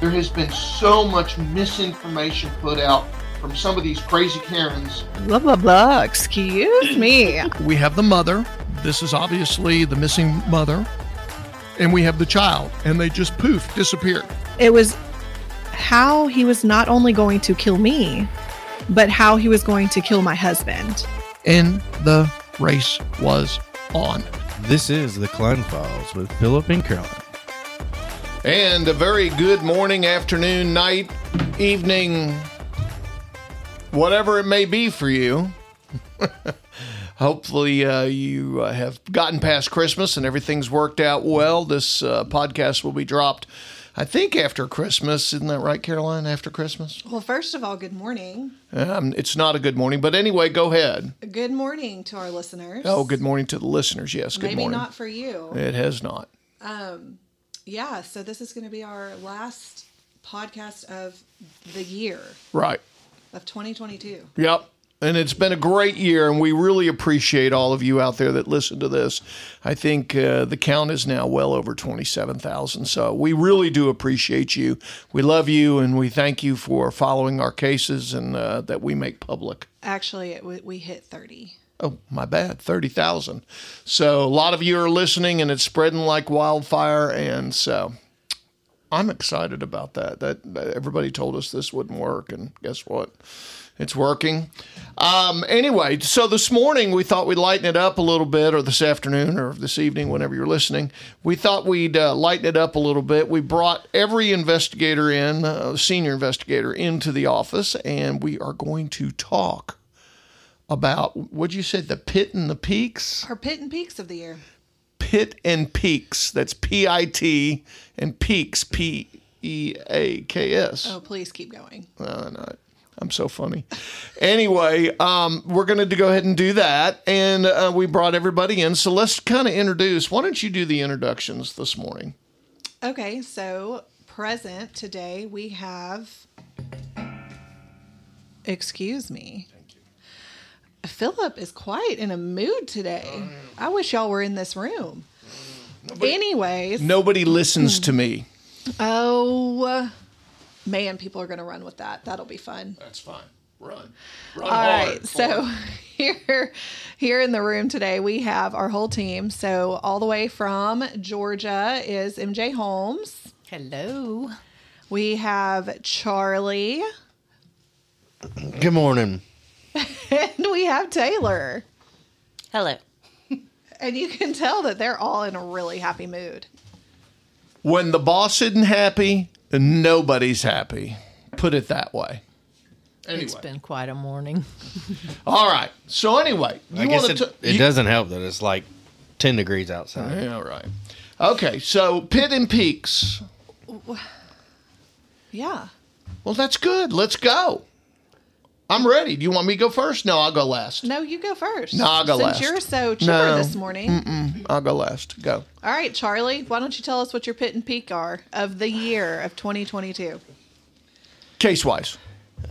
There has been so much misinformation put out from some of these crazy Karens. Blah, blah, blah. Excuse me. We have the mother. This is obviously the missing mother. And we have the child. And they just poof, disappeared. It was how he was not only going to kill me, but how he was going to kill my husband. And the race was on. This is the Klein Files with Philip and Carolyn. And a very good morning, afternoon, night, evening, whatever it may be for you. Hopefully, uh, you uh, have gotten past Christmas and everything's worked out well. This uh, podcast will be dropped, I think, after Christmas. Isn't that right, Caroline? After Christmas? Well, first of all, good morning. Um, it's not a good morning, but anyway, go ahead. Good morning to our listeners. Oh, good morning to the listeners. Yes, good Maybe morning. not for you. It has not. Yeah, so this is going to be our last podcast of the year Right. of 2022. Yep. And it's been a great year, and we really appreciate all of you out there that listen to this. I think uh, the count is now well over 27,000. So we really do appreciate you. We love you, and we thank you for following our cases and uh, that we make public. Actually, it, we, we hit 30. Oh, my bad, 30,000. So a lot of you are listening, and it's spreading like wildfire. And so I'm excited about that. That, that everybody told us this wouldn't work, and guess what? It's working. Um, anyway, so this morning we thought we'd lighten it up a little bit, or this afternoon, or this evening, whenever you're listening. We thought we'd uh, lighten it up a little bit. We brought every investigator in, uh, senior investigator, into the office, and we are going to talk about what you said, the pit and the peaks. Our pit and peaks of the year. Pit and peaks. That's P I T and peaks P E A K S. Oh, please keep going. Uh, no, I'm so funny. Anyway, um, we're going to go ahead and do that. And uh, we brought everybody in. So let's kind of introduce. Why don't you do the introductions this morning? Okay, so present today we have. Excuse me. Philip is quite in a mood today. Oh, I wish y'all were in this room. Anyways, Nobody listens to me. oh man, people are going to run with that. That'll be fun. That's fine. Run. Run All right, so here, here in the room today, we have our whole team. So all the way from Georgia is MJ Holmes. Hello. We have Charlie, Good morning. and we have Taylor. Hello. And you can tell that they're all in a really happy mood. when the boss isn't happy, nobody's happy. Put it that way. Anyway. It's been quite a morning. All right. So anyway, you I guess want it, to it doesn't help that it's like 10 degrees outside. Yeah, right. Okay, so pit and peaks. Yeah. Well, that's good. Let's go. I'm ready. Do you want me to go first? No, I'll go last. No, you go first. No, I'll go Since last. you're so chipper No. this morning. I'll go last. Go. All right, Charlie, why don't you tell us what your pit and peak are of the year of 2022? Case wise.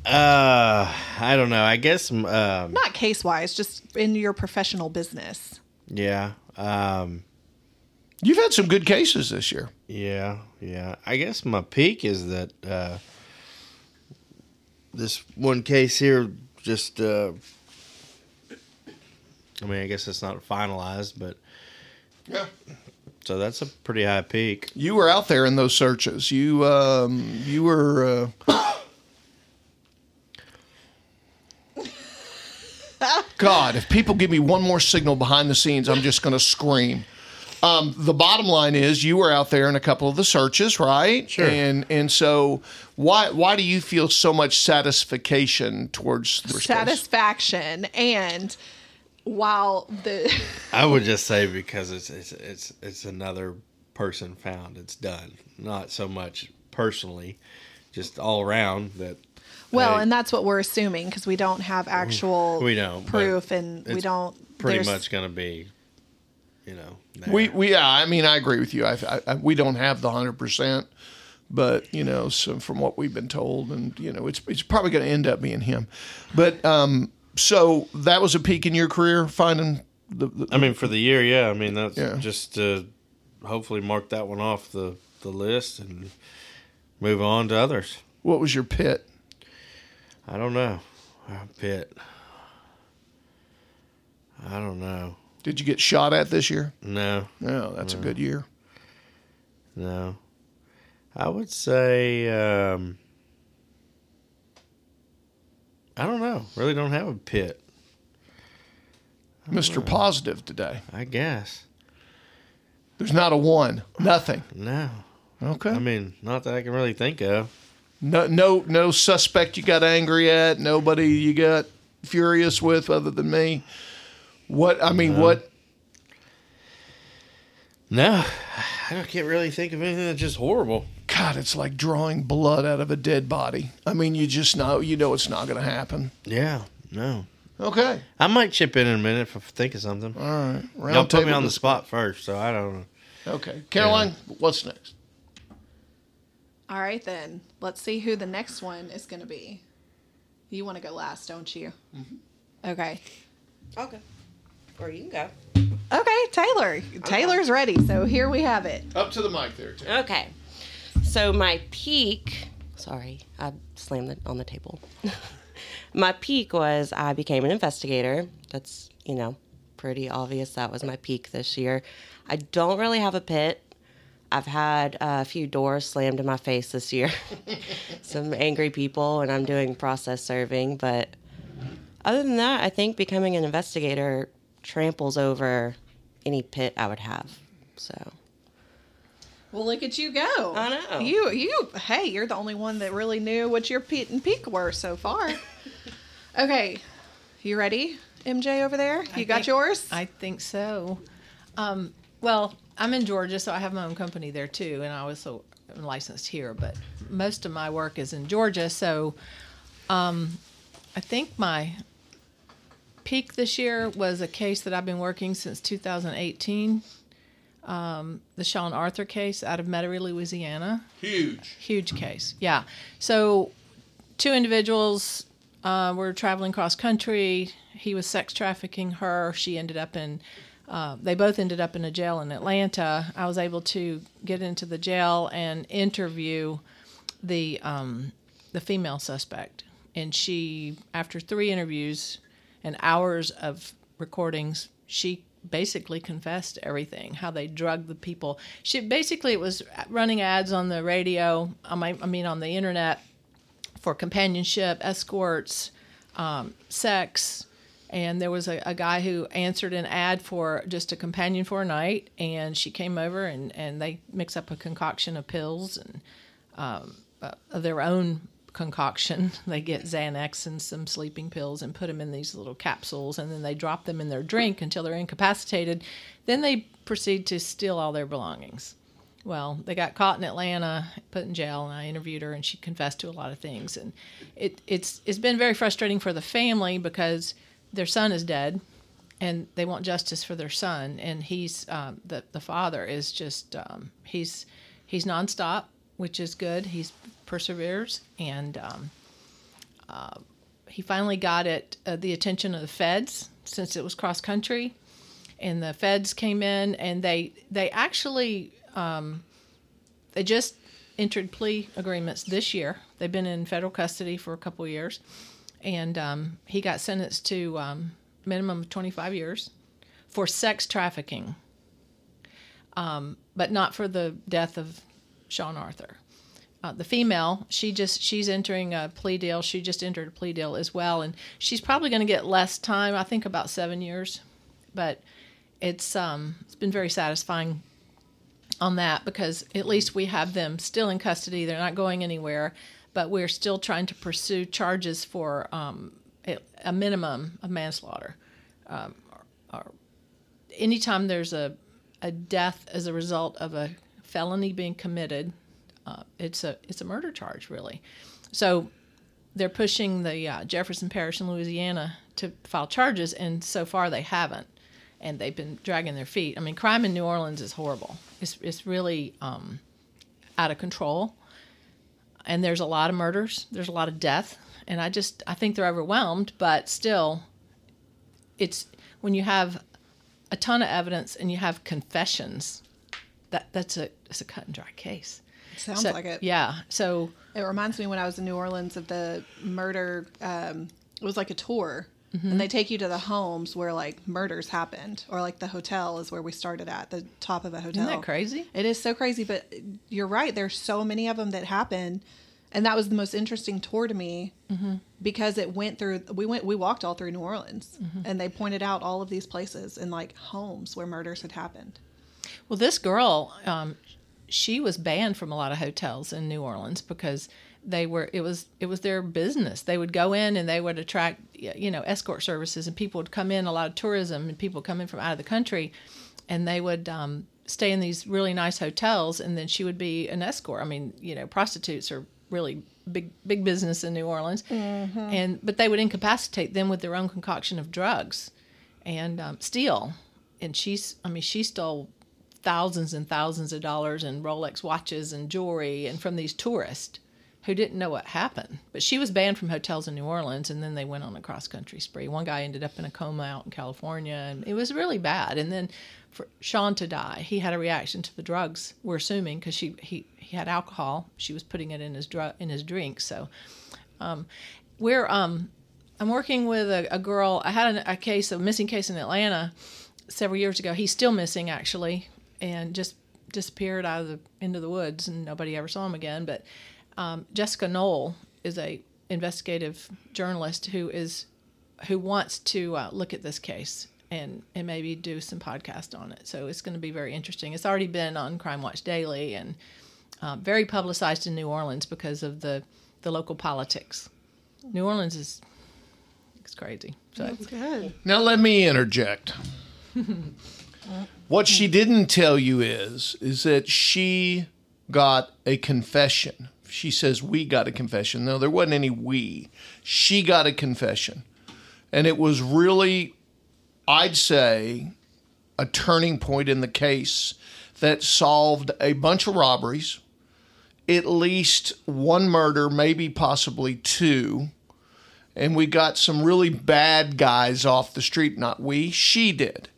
Uh, I don't know. I guess, um, Not case wise, just in your professional business. yeah. Um, You've had some good cases this year. yeah, yeah. I guess my peak is that uh, this one case here just, uh, I mean, I guess it's not finalized, but Yeah. so that's a pretty high peak. You were out there in those searches. You um you were uh God, if people give me one more signal behind the scenes, I'm just going to scream. Um, the bottom line is, you were out there in a couple of the searches, right? Sure. And and so, why why do you feel so much satisfaction towards the case? Satisfaction. And while the. I would just say because it's it's it's it's another person found. It's done. Not so much personally, just all around that. Well, they- and that's what we're assuming because we don't have actual We don't, proof and we don't. pretty much going to be, you know. There. We we yeah, I mean I agree with you. I, I, I we don't have the hundred percent, but you know, so from what we've been told, and you know, it's it's probably going to end up being him. But um, so that was a peak in your career finding the. the I mean, for the year, yeah. I mean, that's Yeah. just to hopefully mark that one off the the list, and move on to others. What was your pit? I don't know. Uh, Pit. I don't know. Did you get shot at this year? No, No, that's a good year. no. I would say um, I don't know. Really don't have a pit. Mr. Positive today. I guess. There's not a one. Nothing. No. Okay. I mean, not that I can really think of. No, no, no suspect you got angry at. Nobody you got furious with, other than me. What I mean, what? No, I can't really think of anything that's just horrible. God, it's like drawing blood out of a dead body. I mean, you just know, you know, it's not going to happen. Yeah, no. Okay. I might chip in in a minute if I think of something. All right. Round Y'all put me table on the dis- spot first, so I don't know. Okay, Caroline, what's next? All right, then. Let's see who the next one is going to be. You want to go last, don't you? Mm-hmm. Okay. Okay. Or you can go. Okay, Taylor. Taylor's ready. So here we have it. Up to the mic there. Tim. Okay. So my peak, sorry, I slammed it on the table. my peak was I became an investigator. That's, you know, pretty obvious. That was my peak this year. I don't really have a pit. I've had a few doors slammed in my face this year. Some angry people, and I'm doing process serving. But other than that, I think becoming an investigator tramples over any pit I would have. So. Well, look at you go. I know. You, you, hey, you're the only one that really knew what your pit and peak were so far. okay. You ready, MJ, over there? You I got think- yours? I think so. Um, well, I'm in Georgia, so I have my own company there too, and I also am licensed here. But most of my work is in Georgia, so um, I think my peak this year was a case that I've been working since 2018. Um, the Sean Arthur case out of Metairie, Louisiana Huge. huge case. Yeah. So, two individuals uh, were traveling cross country. He was sex trafficking her. She ended up in. Uh, they both ended up in a jail in Atlanta. I was able to get into the jail and interview the um, the female suspect, and she, after three interviews and hours of recordings, she basically confessed everything how they drugged the people. She basically it was running ads on the radio i I mean on the internet for companionship escorts um, sex and there was a, a guy who answered an ad for just a companion for a night and she came over and, and they mix up a concoction of pills and um, uh, of their own concoction. They get Xanax and some sleeping pills and put them in these little capsules, and then they drop them in their drink until they're incapacitated. Then they proceed to steal all their belongings. Well, they got caught in Atlanta, put in jail, and I interviewed her, and she confessed to a lot of things. And it, it's it's been very frustrating for the family because their son is dead, and they want justice for their son. And he's um, the the father is just um, he's he's nonstop, which is good. He's perseveres, and um, uh, he finally got it uh, the attention of the feds since it was cross country, and the feds came in and they they actually um, they just entered plea agreements this year. They've been in federal custody for a couple years, and um, he got sentenced to um, minimum of twenty five years for sex trafficking, um, but not for the death of Sean Arthur. Uh, the female, she just she's entering a plea deal. She just entered a plea deal as well, and she's probably going to get less time. I think about seven years, but it's um it's been very satisfying on that because at least we have them still in custody. They're not going anywhere, but we're still trying to pursue charges for um, a, minimum of manslaughter. Um, or, or anytime there's a a death as a result of a felony being committed, uh, it's a it's a murder charge really. So they're pushing the uh, Jefferson Parish in Louisiana to file charges, and so far they haven't, and they've been dragging their feet. I mean, crime in New Orleans is horrible. It's it's really um, out of control, and there's a lot of murders. There's a lot of death, and I just I think they're overwhelmed, but still, it's when you have a ton of evidence and you have confessions that that's a it's a cut and dry case Sounds So- like it. Yeah. So It reminds me when I was in New Orleans of the murder. Um, it was like a tour, Mm-hmm. and they take you to the homes where like murders happened, or like the hotel is where we started at the top of a hotel. isn't that crazy? It is so crazy, but you're right. There's so many of them that happen, and that was the most interesting tour to me Mm-hmm. because it went through. We went, we walked all through New Orleans, Mm-hmm. and they pointed out all of these places and like homes where murders had happened. Well, this girl, um, she was banned from a lot of hotels in New Orleans because they were it was it was their business. They would go in and they would attract you know escort services, and people would come in a lot of tourism, and people come in from out of the country, and they would um, stay in these really nice hotels, and then she would be an escort. I mean, you know, prostitutes are really big big business in New Orleans, and but they would incapacitate them with their own concoction of drugs, and um, steal. And she's I mean she stole thousands and thousands of dollars in Rolex watches and jewelry and from these tourists who didn't know what happened. But she was banned from hotels in New Orleans and then they went on a cross country spree. One guy ended up in a coma out in California and it was really bad. And then for Sean to die, he had a reaction to the drugs, we're assuming, because she he, he had alcohol. She was putting it in his drug in his drink. So um, we're um I'm working with a, a girl. I had a, a case, a missing case in Atlanta several years ago. He's still missing actually, and just disappeared out of the into the woods, and nobody ever saw him again. But um, Jessica Knoll is a investigative journalist who is who wants to uh, look at this case and and maybe do some podcast on it. So it's going to be very interesting. It's already been on Crime Watch Daily and uh, very publicized in New Orleans because of the the local politics. New Orleans is it's crazy. So That's good. Now let me interject. what she didn't tell you is is that she got a confession. She says we got a confession. No, there wasn't any we. She got a confession. And it was really I'd say a turning point in the case that solved a bunch of robberies, at least one murder, maybe possibly two and we got some really bad guys off the street. Not we, she did.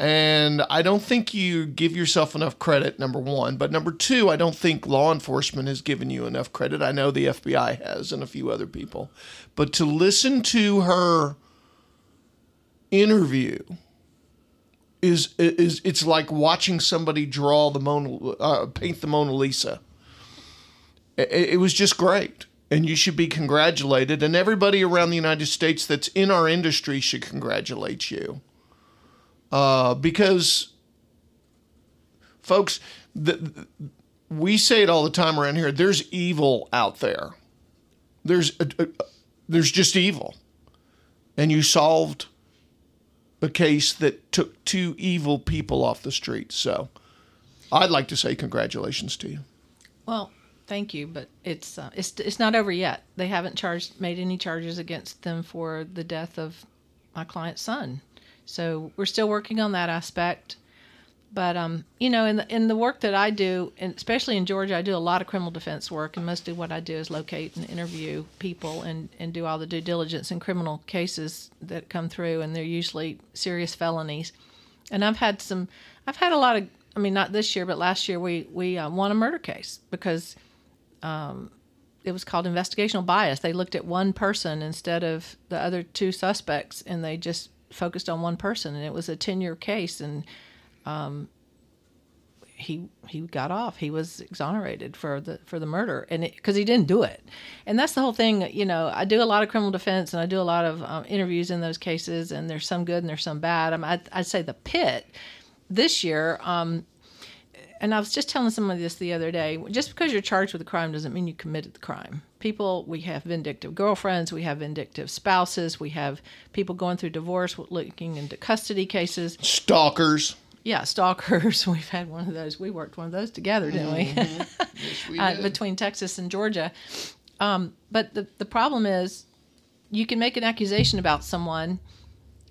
And I don't think you give yourself enough credit, number one. But number two, I don't think law enforcement has given you enough credit. I know the FBI has and a few other people. But to listen to her interview is is it's like watching somebody draw the Mona uh, paint the Mona Lisa. It, it was just great, and you should be congratulated. And everybody around the United States that's in our industry should congratulate you, uh, because, folks, the, we say it all the time around here. There's evil out there. There's a, a- there's just evil, and you solved a case that took two evil people off the street. So, I'd like to say congratulations to you. Well, thank you, but it's uh, it's it's not over yet. They haven't charged made any charges against them for the death of my client's son. So we're still working on that aspect. But um, you know, in the in the work that I do, and especially in Georgia, I do a lot of criminal defense work, and mostly what I do is locate and interview people and and do all the due diligence in criminal cases that come through, and they're usually serious felonies. And I've had some, I've had a lot of, I mean, not this year, but last year we we uh, won a murder case because um, it was called investigational bias. They looked at one person instead of the other two suspects, and they just focused on one person, and it was a ten year case, and um, he he got off. He was exonerated for the for the murder, and because he didn't do it, and that's the whole thing. You know, I do a lot of criminal defense, and I do a lot of um, interviews in those cases, and there's some good and there's some bad. I mean, I'd, I'd say the pit this year. Um, and I was just telling somebody this the other day. Just because you're charged with a crime doesn't mean you committed the crime. People, we have vindictive girlfriends, we have vindictive spouses, we have people going through divorce, looking into custody cases. Stalkers. Yeah, stalkers. We've had one of those. We worked one of those together, didn't we? Yes, we uh, did. between Texas and Georgia. Um, but the the problem is, you can make an accusation about someone,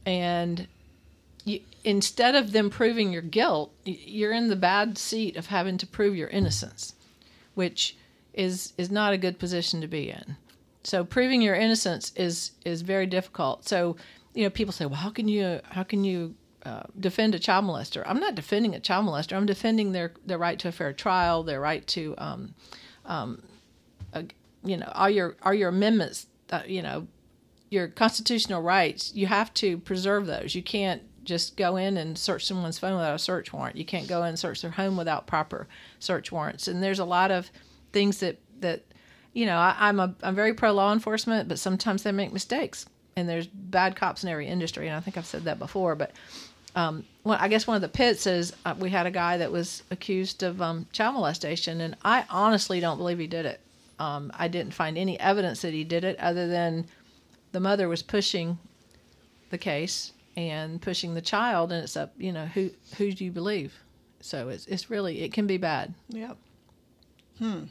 and you, instead of them proving your guilt, you're in the bad seat of having to prove your innocence, which is is not a good position to be in. So proving your innocence is is very difficult. So you know people say, well, how can you how can you uh, defend a child molester. I'm not defending a child molester. I'm defending their their right to a fair trial, their right to, um, um, you know, all your all your amendments. Uh, you know, your constitutional rights. You have to preserve those. You can't just go in and search someone's phone without a search warrant. You can't go in and search their home without proper search warrants. And there's a lot of things that that you know I, I'm a I'm very pro law enforcement, but sometimes they make mistakes. And there's bad cops in every industry, and I think I've said that before. But um, well, I guess one of the pits is uh, we had a guy that was accused of um, child molestation, and I honestly don't believe he did it. Um, I didn't find any evidence that he did it, other than the mother was pushing the case and pushing the child, and it's up, you know, who who do you believe? So it's it's really it can be bad, Yep. Hmm.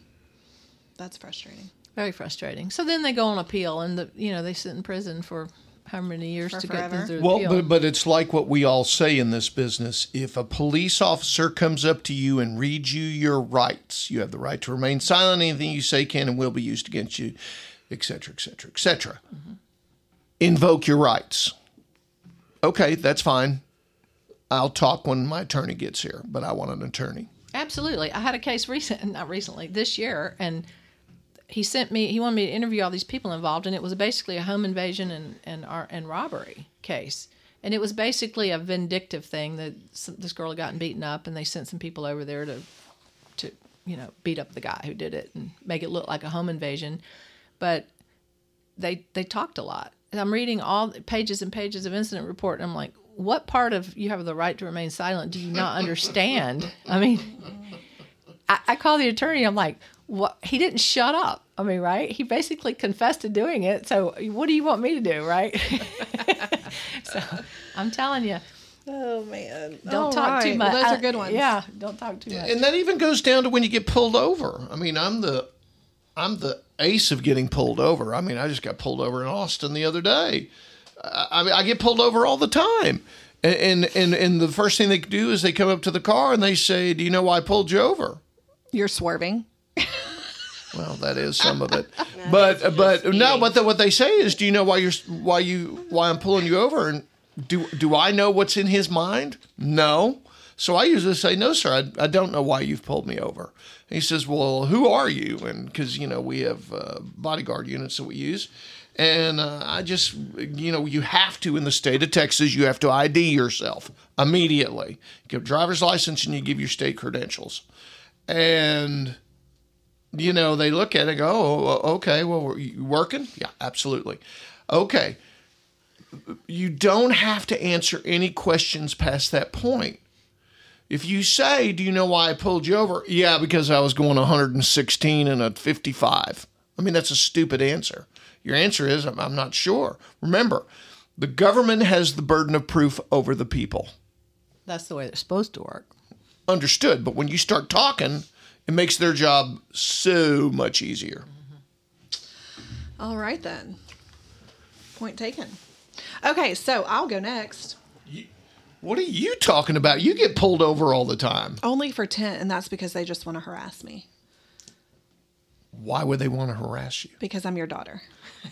That's frustrating. very frustrating. So then they go on appeal, and the you know they sit in prison for how many years For to forever. get through the Well, appeal. but, but it's like what we all say in this business. If a police officer comes up to you and reads you your rights, you have the right to remain silent. Anything you say can and will be used against you, et cetera, et cetera, et cetera. Invoke your rights. Okay, that's fine. I'll talk when my attorney gets here, but I want an attorney. Absolutely. I had a case recent, not recently, this year, and he sent me. He wanted me to interview all these people involved, and it was basically a home invasion and and and robbery case. And it was basically a vindictive thing that some, this girl had gotten beaten up, and they sent some people over there to to you know beat up the guy who did it and make it look like a home invasion. But they they talked a lot. And I'm reading all the pages and pages of incident report, and I'm like, what part of you have the right to remain silent do you not understand? I mean, I, I call the attorney. I'm like, what? He didn't shut up. I mean, right? He basically confessed to doing it. So what do you want me to do, right? so I'm telling you, Oh man! don't talk too much. those are good ones. Yeah, don't talk too much. And that even goes down to when you get pulled over. I mean, I'm the I'm the ace of getting pulled over. I mean, I just got pulled over in Austin the other day. I, I mean, I get pulled over all the time. And, and and and the first thing they do is they come up to the car and they say, "Do you know why I pulled you over?" You're swerving. Well, that is some of it, but but no. But the, what they say is, "Do you know why you're why you why I'm pulling you over?" And do do I know what's in his mind? No. So I usually say, "No, sir. I, I don't know why you've pulled me over." He says, "Well, who are you?" And because you know we have uh, bodyguard units that we use, and uh, I just you know you have to in the state of Texas you have to ID yourself immediately. You give driver's license and you give your state credentials, and you know, they look at it and go, oh, okay, well, were you working? Yeah, absolutely. Okay. You don't have to answer any questions past that point. If you say, do you know why I pulled you over? Yeah, because I was going 116 and a 55. I mean, that's a stupid answer. Your answer is, I'm, I'm not sure. Remember, the government has the burden of proof over the people. That's the way they're supposed to work. Understood. But when you start talking, it makes their job so much easier. All right then. Point taken. Okay, so I'll go next. What are you talking about? You get pulled over all the time. Only for tent, and that's because they just want to harass me Why would they want to harass you? because I'm your daughter.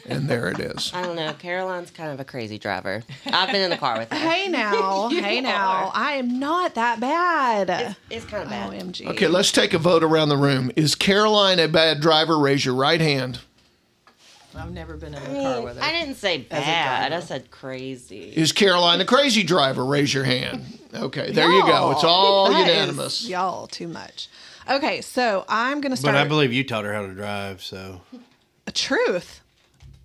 And there it is. I don't know. Caroline's kind of a crazy driver. I've been in the car with her. Hey now, hey now, I am not that bad. It's kind of bad. OMG. Okay, let's take a vote around the room. Is Caroline a bad driver? Raise your right hand. I've never been in I a car mean, with her. I didn't say bad. I said crazy. Is Caroline a crazy driver? Raise your hand. Okay, there you go. It's all That is unanimous. y'all too much. Okay, so I'm gonna But start. I believe you taught her how to drive, so truth,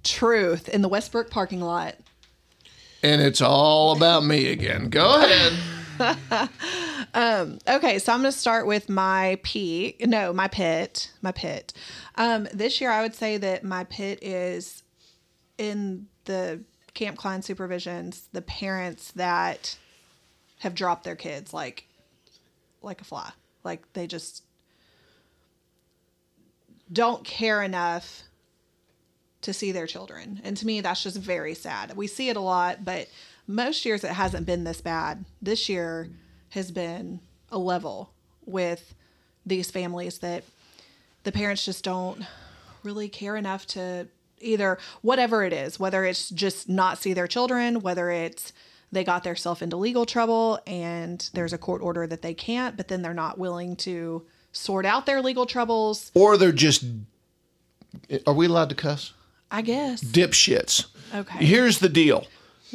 truth in the Westbrook parking lot. And it's all about me again. Go ahead. Okay, so I'm going to start with my P. No, my pit. My pit. Um, this year, I would say that my pit is in the Camp Klein supervisions, the parents that have dropped their kids like like a fly. Like they just don't care enough to see their children. And to me, that's just very sad. We see it a lot, but most years it hasn't been this bad. This year has been a level with these families that the parents just don't really care enough to either whatever it is, whether it's just not see their children, whether it's they got themselves into legal trouble and there's a court order that they can't, but then they're not willing to sort out their legal troubles. Or they're just. Are we allowed to cuss? I guess. Dipshits. Okay. Here's the deal.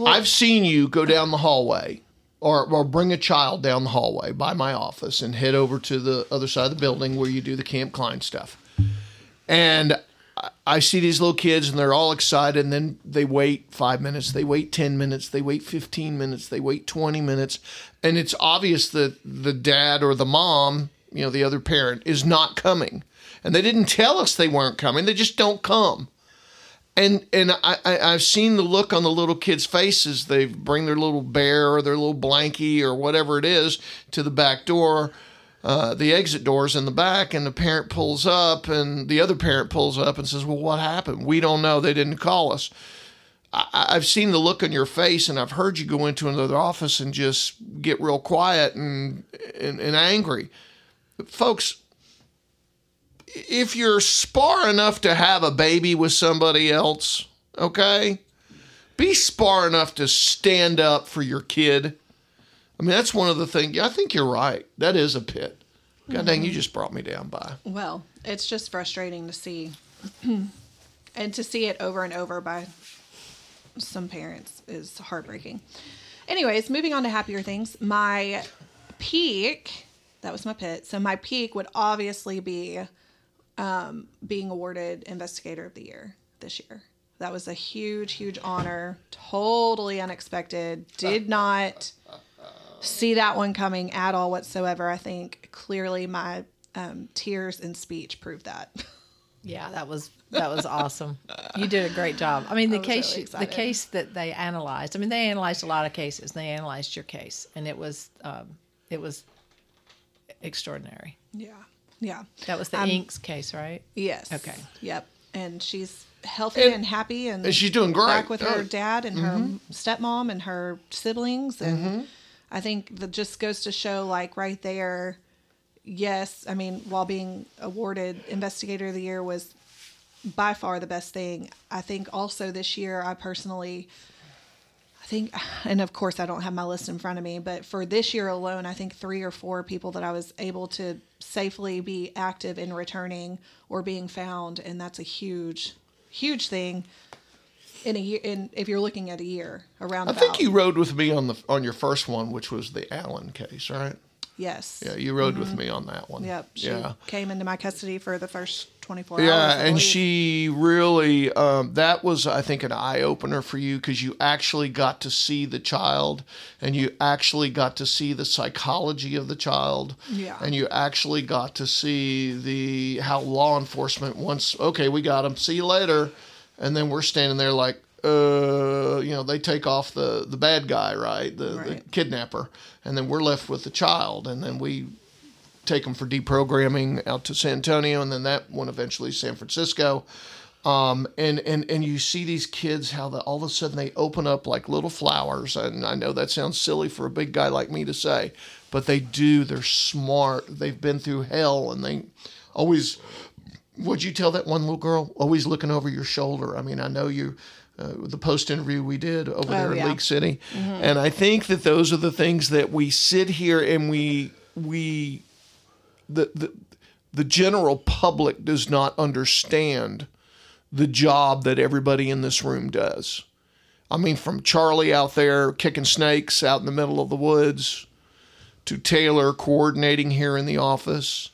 I've seen you go down the hallway or, or bring a child down the hallway by my office and head over to the other side of the building where you do the Camp Klein stuff. And I- see these little kids and they're all excited and then they wait five minutes, they wait 10 minutes, they wait 15 minutes, they wait 20 minutes. And it's obvious that the dad or the mom, you know, the other parent is not coming. And they didn't tell us they weren't coming, they just don't come and and I, I I've seen the look on the little kids' faces. They bring their little bear or their little blankie or whatever it is to the back door. Uh, the exit doors in the back, and the parent pulls up, and the other parent pulls up and says, "Well, what happened? We don't know. They didn't call us." I, I've seen the look on your face, and I've heard you go into another office and just get real quiet and and, and angry, folks if you're spar enough to have a baby with somebody else, okay, be spar enough to stand up for your kid. I mean, that's one of the things. I think you're right. That is a pit. God dang, you mm-hmm. just brought me down by. Well, it's just frustrating to see and to see it over and over by some parents is heartbreaking. Anyways, moving on to happier things. My peak, that was my pit. So my peak would obviously be um, being awarded investigator of the year this year. That was a huge, huge honor. Totally unexpected. Did not see that one coming at all whatsoever. I think clearly my um, tears and speech proved that. Yeah, that was that was awesome. You did a great job. I mean, the was case really the case that they analyzed. I mean, they analyzed a lot of cases. They analyzed your case, and it was um, it was extraordinary. yeah. Yeah. That was the Um, Inks case, right? Yes. Okay. Yep. And she's healthy And- and, happy and, and she's doing great. back with her Oh. dad and her stepmom and her siblings and I think that just goes to show like right there yes, I mean while being awarded investigator of the year was by far the best thing. I think also this year I personally I think, and of course, I don't have my list in front of me, but for this year alone, I think three or four people that I was able to safely be active in returning or being found, and that's a huge, huge thing in a year. In if you're looking at a year around, I think you rode with me on the on your first one, which was the Allen case, right? Yes, Yeah, you rode with me on that one. Mm-hmm. yep. She yeah. came into my custody for the first 24 hours. Yeah, and she really, um, that was, I think, an eye opener for you because you actually got to see the child and you actually got to see the psychology of the child. Yeah. And you actually got to see the how law enforcement once, okay, we got him, see you later. And then we're standing there like, uh, you know, they take off the, the bad guy, right? The, the kidnapper. And then we're left with the child. And then we take them for deprogramming out to San Antonio, and then that one eventually San Francisco. Um, and and and you see these kids how the, all of a sudden they open up like little flowers, and I know that sounds silly for a big guy like me to say, but they do. They're smart. They've been through hell, and they always. Would you tell that one little girl always looking over your shoulder? I mean, I know you. Uh, the post interview we did over there in yeah. League City, and I think that those are the things that we sit here and we we the, the the general public does not understand the job that everybody in this room does. I mean, from Charlie out there kicking snakes out in the middle of the woods, to Taylor coordinating here in the office,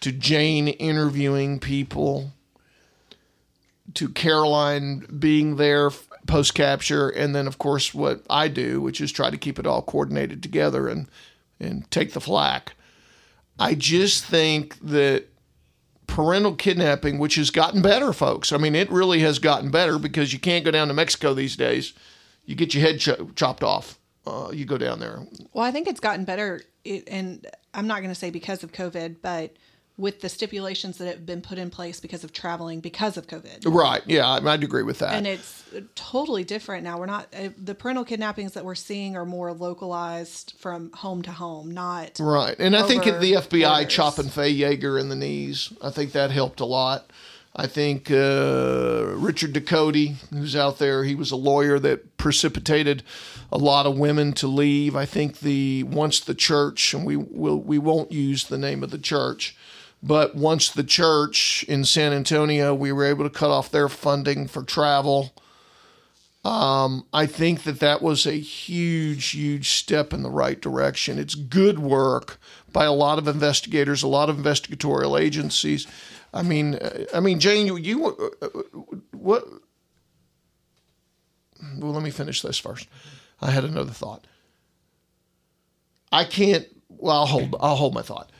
to Jane interviewing people, to Caroline being there post capture, and then of course what I do, which is try to keep it all coordinated together and and take the flack. I just think that parental kidnapping, which has gotten better, folks. I mean, it really has gotten better because you can't go down to Mexico these days. You get your head cho- chopped off. Uh, you go down there. Well, I think it's gotten better, it, and I'm not going to say because of COVID, but with the stipulations that have been put in place because of traveling because of COVID. Right. Yeah, I- I'd agree with that. And it's totally different now. We're not uh, the parental kidnappings that we're seeing are more localized from home to home, not Right. And I think the FBI borders. chopping Faye Yager in the knees, I think that helped a lot. I think uh, Richard Ducote, who's out there, he was a lawyer that precipitated a lot of women to leave. I think the once the church, and we will we won't use the name of the church, but once the church in San Antonio, we were able to cut off their funding for travel. Um, I think that that was a huge, huge step in the right direction. It's good work by a lot of investigators, a lot of investigatorial agencies. I mean, uh, I mean, Jane, you, you uh, what? Well, let me finish this first. I had another thought. I can't. Well, I'll hold. I'll hold my thought.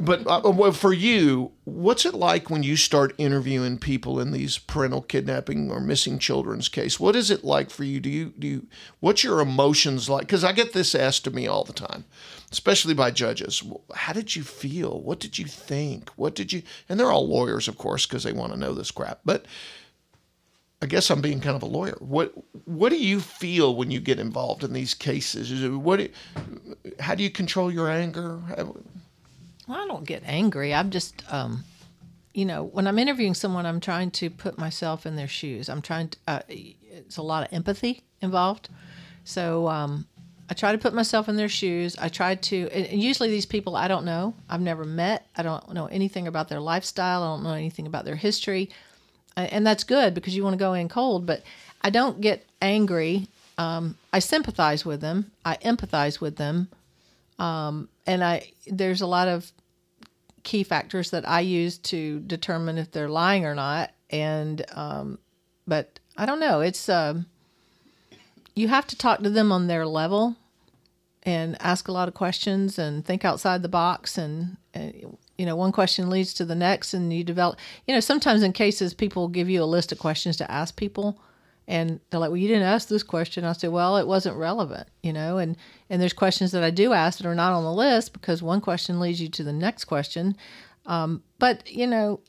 But uh, well, for you, what's it like when you start interviewing people in these parental kidnapping or missing children's case? What is it like for you? Do you do you, what's your emotions like? Because I get this asked to me all the time, especially by judges. How did you feel? What did you think? What did you? And they're all lawyers, of course, because they want to know this crap. But I guess I'm being kind of a lawyer. What What do you feel when you get involved in these cases? What? How do you control your anger? Well, I don't get angry. I'm just, um, you know, when I'm interviewing someone, I'm trying to put myself in their shoes. I'm trying to, uh, it's a lot of empathy involved. So um, I try to put myself in their shoes. I try to, and usually these people I don't know, I've never met. I don't know anything about their lifestyle. I don't know anything about their history. Uh, And that's good because you want to go in cold, but I don't get angry. Um, I sympathize with them. I empathize with them. Um, and I, there's a lot of key factors that I use to determine if they're lying or not. And, um, but I don't know. It's, um, you have to talk to them on their level and ask a lot of questions and think outside the box. And, and, you know, one question leads to the next, and you develop, you know, sometimes in cases, people give you a list of questions to ask people. And they're like, well, you didn't ask this question. I said, well, it wasn't relevant, you know. And and there's questions that I do ask that are not on the list because one question leads you to the next question. Um, but you know,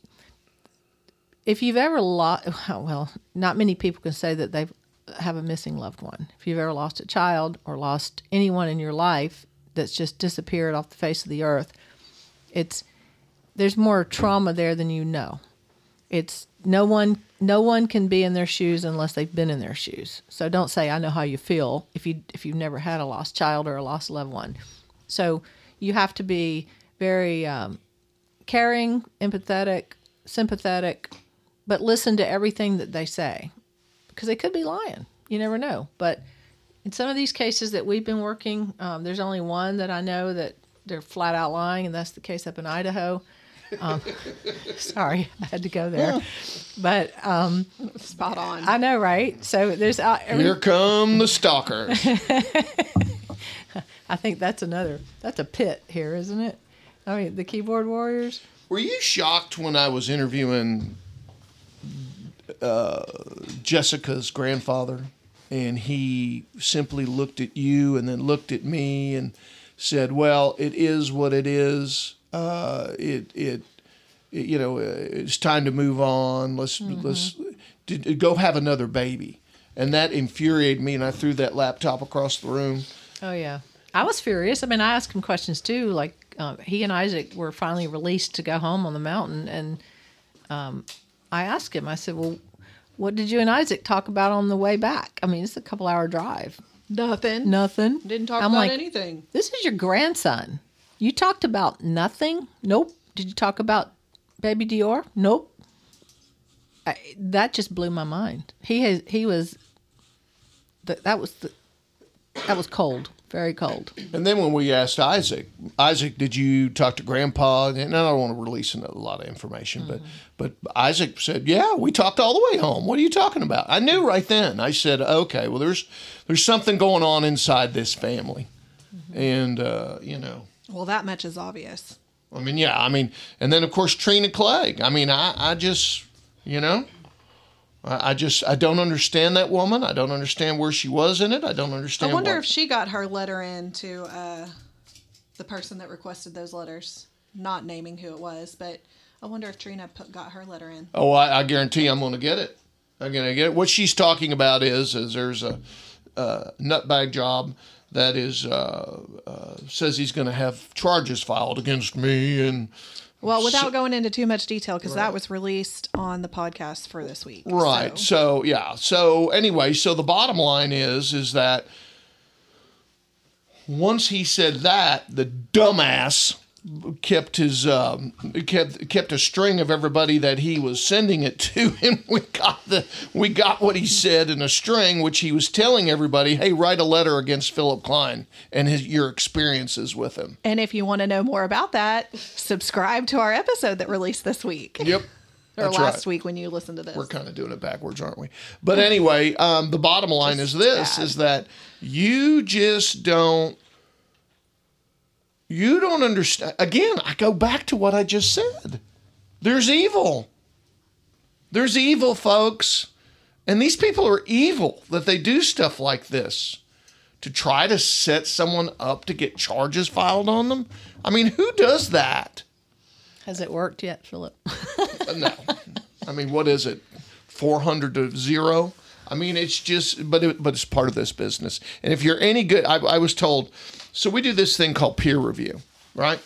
if you've ever lost, well, not many people can say that they've have a missing loved one. If you've ever lost a child or lost anyone in your life that's just disappeared off the face of the earth, it's there's more trauma there than you know. It's no one no one can be in their shoes unless they've been in their shoes. So don't say I know how you feel if you if you've never had a lost child or a lost loved one. So you have to be very um, caring, empathetic, sympathetic, but listen to everything that they say because they could be lying. You never know. But in some of these cases that we've been working, um, there's only one that I know that they're flat out lying, and that's the case up in Idaho. Um, sorry, I had to go there, but um, Spot on. I know, right? So there's uh, every, Here come the stalkers. I think that's another that's a pit here, isn't it? I mean, the keyboard warriors. Were you shocked when I was interviewing uh, Jessica's grandfather, and he simply looked at you and then looked at me and said, "Well, it is what it is. Uh, it, it it you know it's time to move on. Let's let's d- go have another baby." And that infuriated me, and I threw that laptop across the room. Oh yeah, I was furious. I mean, I asked him questions too. Like uh, he and Isaac were finally released to go home on the mountain, and um, I asked him. I said, "Well, what did you and Isaac talk about on the way back? I mean, it's a couple hour drive. Nothing. Nothing. Didn't talk I'm about like, anything. This is your grandson. You talked about nothing. Nope. Did you talk about baby Dior? Nope. I, that just blew my mind. He has. He was. That that was the. That was cold. Very cold. And then when we asked Isaac, Isaac, did you talk to Grandpa? And I don't want to release a lot of information, but but Isaac said, yeah, we talked all the way home. What are you talking about? I knew right then. I said, okay, well, there's there's something going on inside this family, and uh, you know. Well, that much is obvious. I mean, yeah, I mean, and then of course Trina Clegg. I mean, I, I just, you know, I, I just, I don't understand that woman. I don't understand where she was in it. I don't understand. I wonder what- if she got her letter in to uh, the person that requested those letters, not naming who it was, but I wonder if Trina put, got her letter in. Oh, I, I guarantee I'm going to get it. I'm going to get it. What she's talking about is, is there's a, uh nutbag job that is uh, uh, says he's going to have charges filed against me, and Well, without going into too much detail, because that was released on the podcast for this week. Right. So- So yeah. So anyway, so the bottom line is is that once he said that, the dumbass kept his um, kept kept a string of everybody that he was sending it to, and we got the we got what he said in a string, which he was telling everybody, "Hey, write a letter against Philip Klein and his your experiences with him." And if you want to know more about that, subscribe to our episode that released this week. Yep. Or That's last right. week when you listened to this. We're kind of doing it backwards, aren't we? But anyway, um, the bottom line is this: is that you just don't, you don't understand. Again, I go back to what I just said. There's evil. There's evil, folks, and these people are evil that they do stuff like this to try to set someone up to get charges filed on them. I mean, who does that? Has it worked yet, Philip? Uh, no. I mean, what is it? 400 to zero? I mean, it's just, but it, but it's part of this business. And if you're any good, I, I was told, so we do this thing called peer review, right?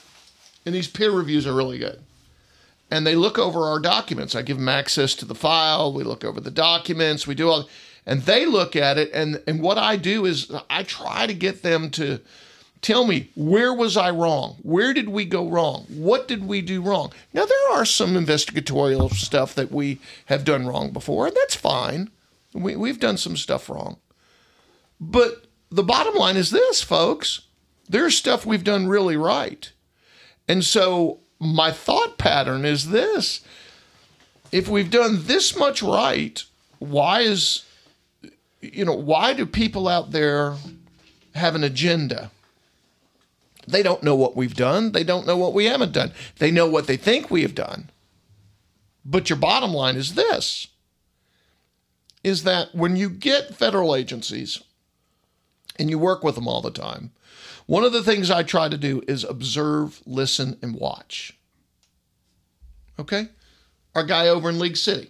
And these peer reviews are really good. And they look over our documents. I give them access to the file. We look over the documents. We do all, and they look at it. And and what I do is I try to get them to tell me where was I wrong? Where did we go wrong? What did we do wrong? Now there are some investigatorial stuff that we have done wrong before, and that's fine. We we've done some stuff wrong. But the bottom line is this, folks. There's stuff we've done really right. And so my thought pattern is this. If we've done this much right, why is you know, why do people out there have an agenda? They don't know what we've done. They don't know what we haven't done. They know what they think we have done. But your bottom line is this is that when you get federal agencies and you work with them all the time, one of the things I try to do is observe, listen, and watch. Okay? Our guy over in League City,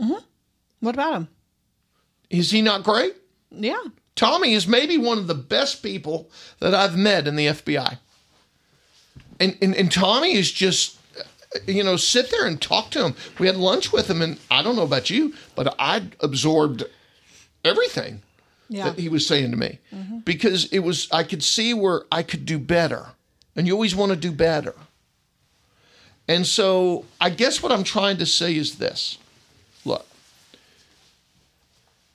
Hmm. What about him? is he not great? Yeah. Tommy is maybe one of the best people that I've met in the FBI. And, and, and Tommy is just, you know, sit there and talk to him. We had lunch with him, and I don't know about you, but I absorbed everything Yeah. that he was saying to me mm-hmm. because it was, I could see where I could do better. And you always want to do better. And so I guess what I'm trying to say is this look,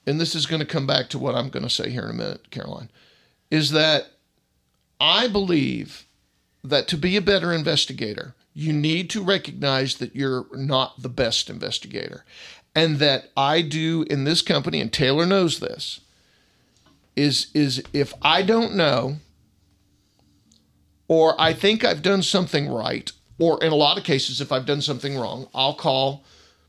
and this is going to come back to what I'm going to say here in a minute, Caroline, is that I believe that to be a better investigator, you need to recognize that you're not the best investigator. And that I do in this company, and Taylor knows this, is is if I don't know or I think I've done something right, or in a lot of cases, if I've done something wrong, I'll call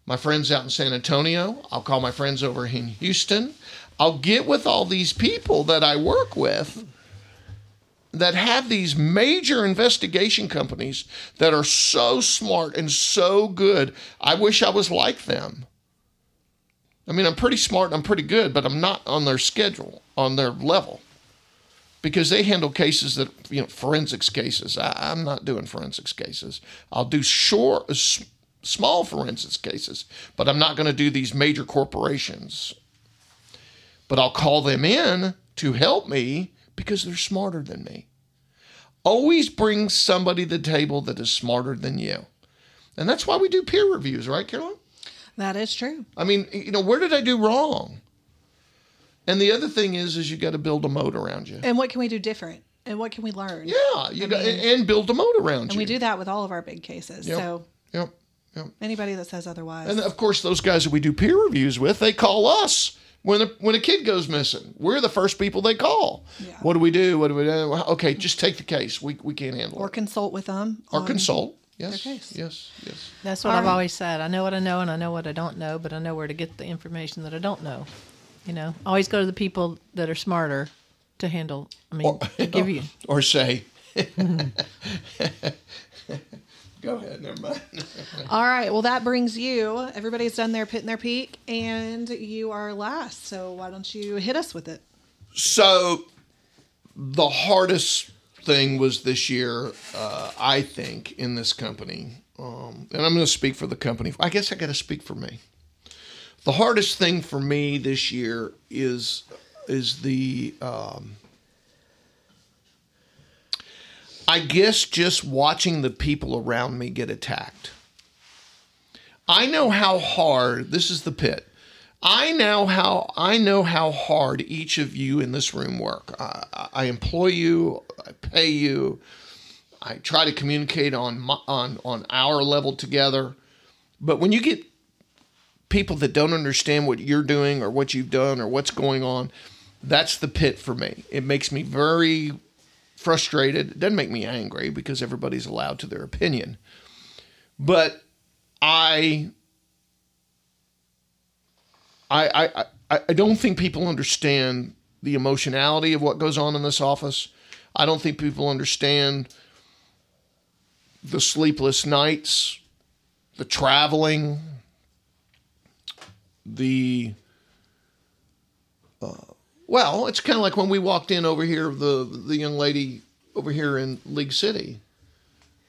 my friends out in San Antonio. I'll call my friends over in Houston. I'll get with all these people that I work with that have these major investigation companies that are so smart and so good. I wish I was like them. I mean, I'm pretty smart and I'm pretty good, but I'm not on their schedule, on their level because they handle cases that you know forensics cases. I, I'm not doing forensics cases. I'll do short, uh, s- small forensics cases, but I'm not going to do these major corporations. But I'll call them in to help me because they're smarter than me. Always bring somebody to the table that is smarter than you, and that's why we do peer reviews, right, Caroline? That is true. I mean, you know, where did I do wrong? And the other thing is, is you got to build a moat around you. And what can we do different? And what can we learn? Yeah, you got and build a moat around And you. And we do that with all of our big cases. Yep. So Yep. Yep. anybody that says otherwise. And of course, those guys that we do peer reviews with, they call us when a, when a kid goes missing. We're the first people they call. Yeah. What do we do? What do we do? Okay, just take the case. We we can't handle or it. consult with them. Or on- consult. Yes. case. Yes. Yes. That's what All I've right. always said. I know what I know and I know what I don't know, but I know where to get the information that I don't know. You know, always go to the people that are smarter to handle. I mean, to give you. Or say. Go ahead. Never mind. All right. Well, that brings you. Everybody's done their pit and their peak, and you are last. So why don't you hit us with it? So, the hardest thing was this year, uh, I think, in this company, um, and I'm going to speak for the company. I guess I got to speak for me. The hardest thing for me this year is is the um, I guess just watching the people around me get attacked. I know how hard this is the pit. I know how I know how hard each of you in this room work. I, I employ you, I pay you, I try to communicate on my, on on our level together. But when you get people that don't understand what you're doing or what you've done or what's going on, that's the pit for me. It makes me very frustrated. It doesn't make me angry because everybody's allowed to their opinion. But I I I I, I don't think people understand the emotionality of what goes on in this office. I don't think people understand the sleepless nights, the traveling, the uh, well, it's kind of like when we walked in over here, the the young lady over here in League City,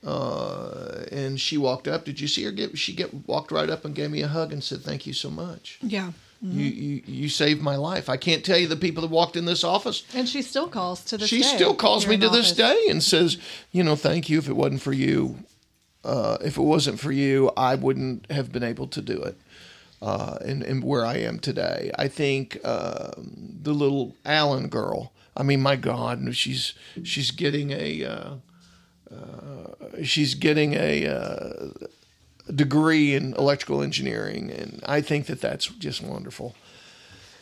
uh, and she walked up. Did you see her? Get she get walked right up and gave me a hug and said, "Thank you so much. Yeah. You, you you saved my life." I can't tell you the people that walked in this office. And she still calls to this She day. still calls me to this day and says, "You know, thank you. If it wasn't for you, uh, if it wasn't for you, I wouldn't have been able to do it." uh, and, and where I am today. I think um, the little Allen girl. I mean, my God, she's she's getting a uh, uh, she's getting a uh, degree in electrical engineering, and I think that that's just wonderful.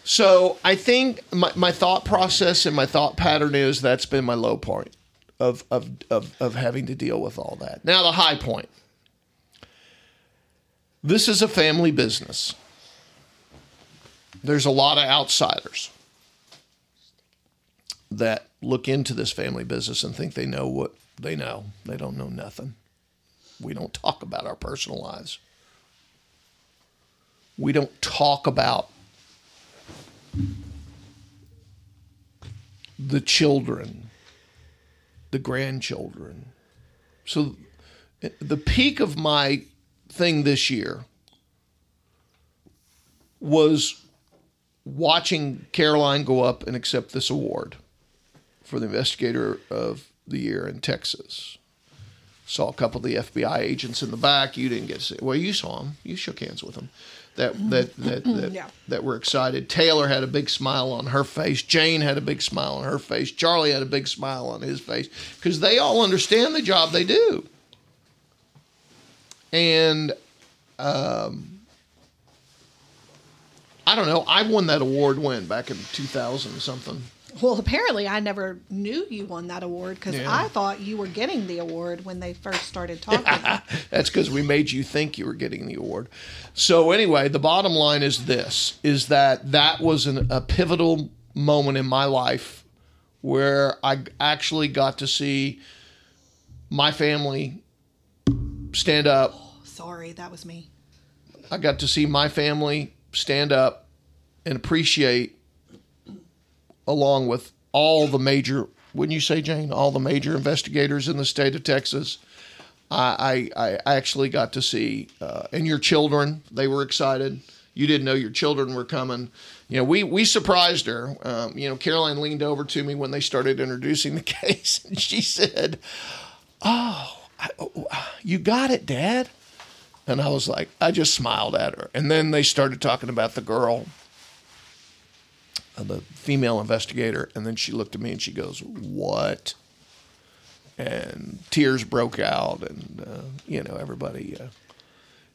So I think my, my thought process and my thought pattern is that's been my low point of, of, of, of having to deal with all that. Now the high point. This is a family business. There's a lot of outsiders that look into this family business and think they know what they know. They don't know nothing. We don't talk about our personal lives. We don't talk about the children, the grandchildren. So the peak of my thing this year was watching Caroline go up and accept this award for the investigator of the year in Texas. Saw a couple of the FBI agents in the back. You didn't get to see. Well, you saw them. You shook hands with them. That that that that, Yeah. that were excited. Taylor had a big smile on her face. Jane had a big smile on her face. Charlie had a big smile on his face because they all understand the job they do. And um, I don't know. I won that award when back in 2000 something. Well, apparently, I never knew you won that award because Yeah. I thought you were getting the award when they first started talking. That's because we made you think you were getting the award. So anyway, the bottom line is this: is that that was an, a pivotal moment in my life where I actually got to see my family stand up. Oh, sorry, that was me. I got to see my family stand up and appreciate, along with all the major, wouldn't you say, Jane, all the major investigators in the state of Texas. I, I, I actually got to see, uh, and your children, they were excited. You didn't know your children were coming. You know, we, we surprised her. Um, you know, Caroline leaned over to me when they started introducing the case, and she said, Oh, I, oh, you got it, Dad. And I was like, I just smiled at her. And then they started talking about the girl, the female investigator. And then she looked at me and she goes, What? And tears broke out. And, uh, you know, everybody. Uh,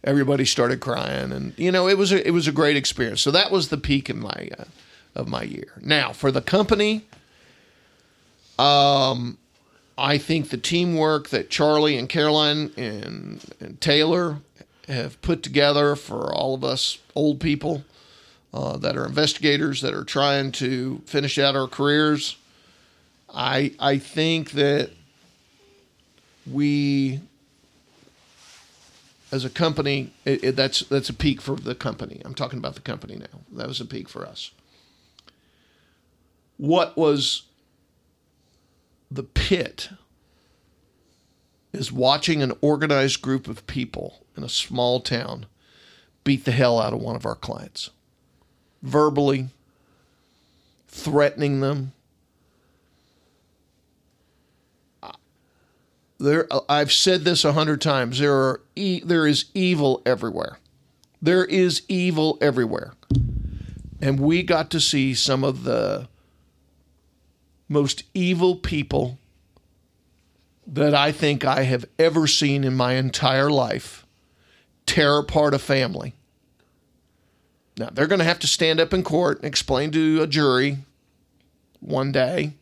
Everybody started crying, and you know it was a it was a great experience. So that was the peak in my uh, of my year. Now for the company, um, I think the teamwork that Charlie and Caroline and, and Taylor have put together for all of us old people uh, that are investigators that are trying to finish out our careers. I I think that we as a company, it, it, that's that's a peak for the company. I'm talking about the company now. That was a peak for us. What was the pit is watching an organized group of people in a small town beat the hell out of one of our clients, verbally, threatening them. There, I've said this a hundred times. There are e- there is evil everywhere. There is evil everywhere, and we got to see some of the most evil people that I think I have ever seen in my entire life tear apart a family. Now, they're going to have to stand up in court and explain to a jury one day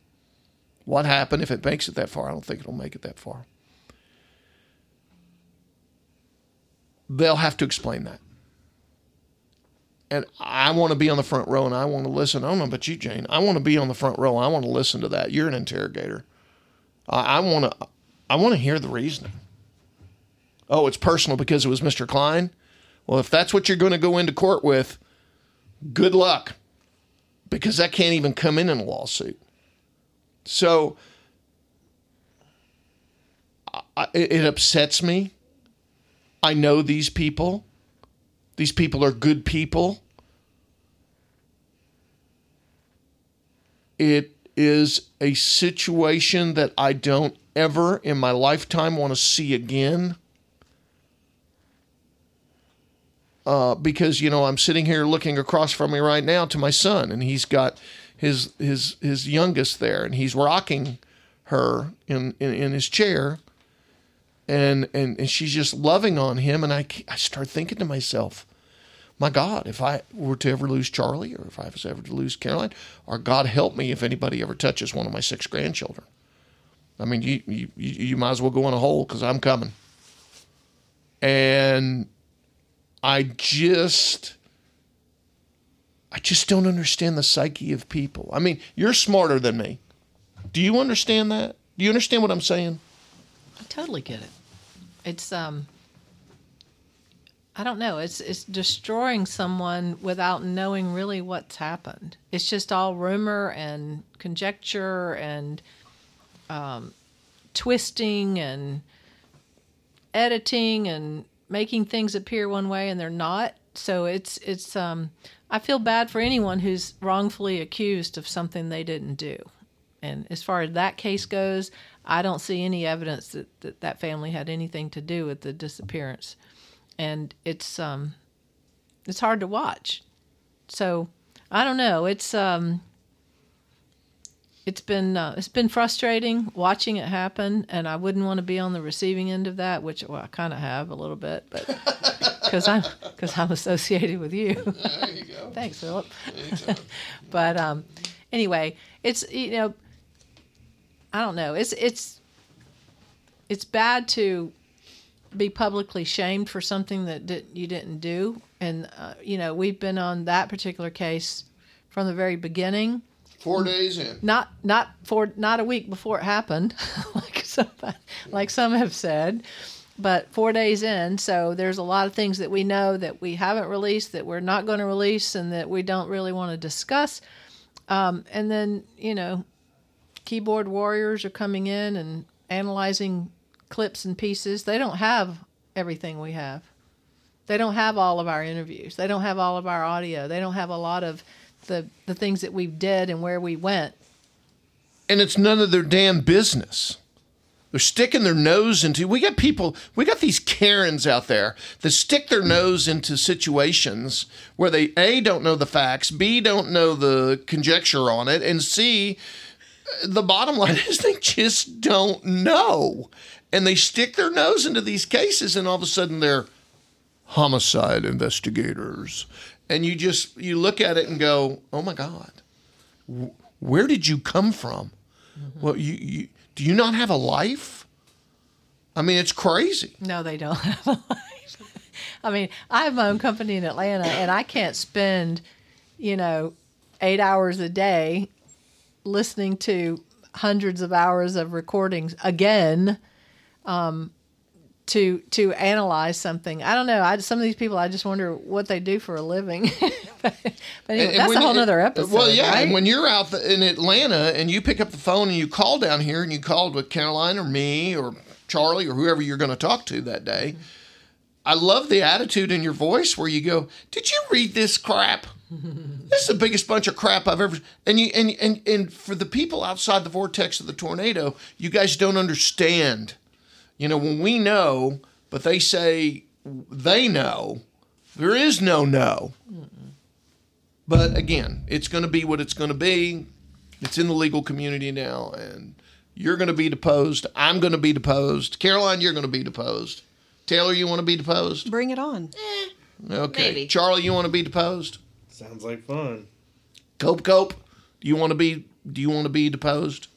what happened if it makes it that far. I don't think it'll make it that far. They'll have to explain that. And I want to be on the front row and I want to listen. I don't know about you, Jane. I want to be on the front row. I want to listen to that. You're an interrogator. I, I want to. I want to hear the reasoning. Oh, it's personal because it was Mr. Klein. Well, if that's what you're going to go into court with, good luck, because that can't even come in in a lawsuit. So I, it upsets me. I know these people. These people are good people. It is a situation that I don't ever in my lifetime want to see again. Uh, because you know I'm sitting here looking across from me right now to my son, and he's got his his his youngest there, and he's rocking her in in, in his chair, and, and and she's just loving on him, and I I start thinking to myself, my God, if I were to ever lose Charlie, or if I was ever to lose Caroline, or God help me if anybody ever touches one of my six grandchildren. I mean, you you, you might as well go in a hole because I'm coming. And I just I just don't understand the psyche of people. I mean, you're smarter than me. Do you understand that? Do you understand what I'm saying? I totally get it. It's um I don't know. It's it's destroying someone without knowing really what's happened. It's just all rumor and conjecture and um, twisting and editing and making things appear one way and they're not. So it's it's um I feel bad for anyone who's wrongfully accused of something they didn't do. And as far as that case goes, I don't see any evidence that that, that family had anything to do with the disappearance. And it's um it's hard to watch. So, I don't know. It's um it's been uh, it's been frustrating watching it happen, and I wouldn't want to be on the receiving end of that, which well, I kind of have a little bit, but because I'm because I'm associated with you. There you go. Thanks, Philip. but um, anyway, it's you know, I don't know. It's it's it's bad to be publicly shamed for something that did, you didn't do, and uh, you know we've been on that particular case from the very beginning Four days in. not not for not a week before it happened, like some like some have said, but four days in. So there's a lot of things that we know that we haven't released, that we're not going to release, and that we don't really want to discuss. Um, and then you know, keyboard warriors are coming in and analyzing clips and pieces. They don't have everything we have. They don't have all of our interviews. They don't have all of our audio. They don't have a lot of the the things that we did and where we went. And it's none of their damn business. They're sticking their nose into. We got people, we got these Karens out there that stick their nose into situations where they A, don't know the facts, B, don't know the conjecture on it, and C, the bottom line is they just don't know. And they stick their nose into these cases, and all of a sudden they're homicide investigators. And you just you look at it and go, "Oh my God, where did you come from? Well, you, you do you not have a life? I mean, it's crazy. No, they don't have a life. I mean, I have my own company in Atlanta, and I can't spend, you know, eight hours a day listening to hundreds of hours of recordings again, um, to to analyze something. I don't know. I some of these people, I just wonder what they do for a living. but, but anyway, that's when a whole other uh, episode. Well, yeah, right? and when you're out in Atlanta and you pick up the phone and you call down here and you called with Caroline or me or Charlie or whoever you're going to talk to that day, I love the attitude in your voice where you go, "Did you read this crap? this is the biggest bunch of crap I've ever." And you and and and for the people outside the vortex of the tornado, you guys don't understand. You know, when we know, but they say they know, there is no no. But again, it's going to be what it's going to be. It's in the legal community now, and you're going to be deposed. I'm going to be deposed. Caroline, you're going to be deposed. Taylor, you want to be deposed? Bring it on. Eh, okay. Maybe. Charlie, you want to be deposed? Sounds like fun. Cope, Cope, do you want to be? Do you want to be deposed?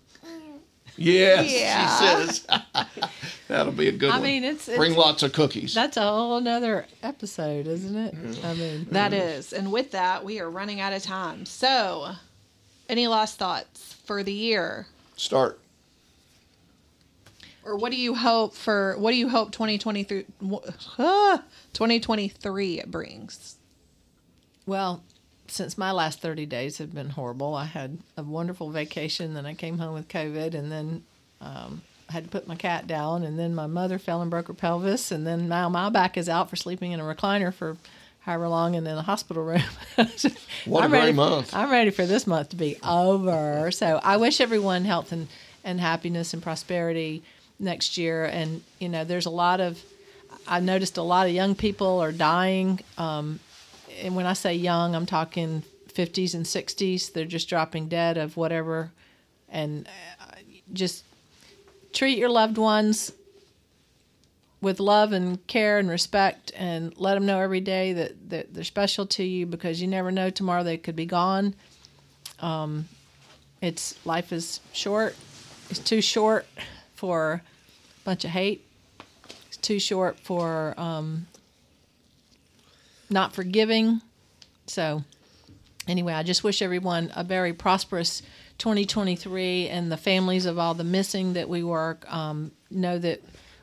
Yes, Yeah. she says. That'll be a good I one. mean, it's, Bring it's lots of cookies. that's a whole other episode, isn't it? I mean, That is. And with that, we are running out of time. So, any last thoughts for the year? Start. Or what do you hope for what do you hope 2023 ah, 2023 brings? Well, since my last 30 days have been horrible, I had a wonderful vacation, then I came home with COVID, and then um, I had to put my cat down, and then my mother fell and broke her pelvis, and then now my back is out for sleeping in a recliner for however long and in a hospital room. What a I'm great ready, month. I'm ready for this month to be over. So I wish everyone health and, and happiness and prosperity next year. And, you know, there's a lot of, I noticed a lot of young people are dying. Um, and when I say young, I'm talking 50s and 60s. They're just dropping dead of whatever. And uh, just treat your loved ones with love and care and respect and let them know every day that, that they're special to you because you never know tomorrow they could be gone. Um, it's life is short. It's too short for a bunch of hate. It's too short for um, not forgiving. So, anyway, I just wish everyone a very prosperous 2023 and the families of all the missing that we work um, know that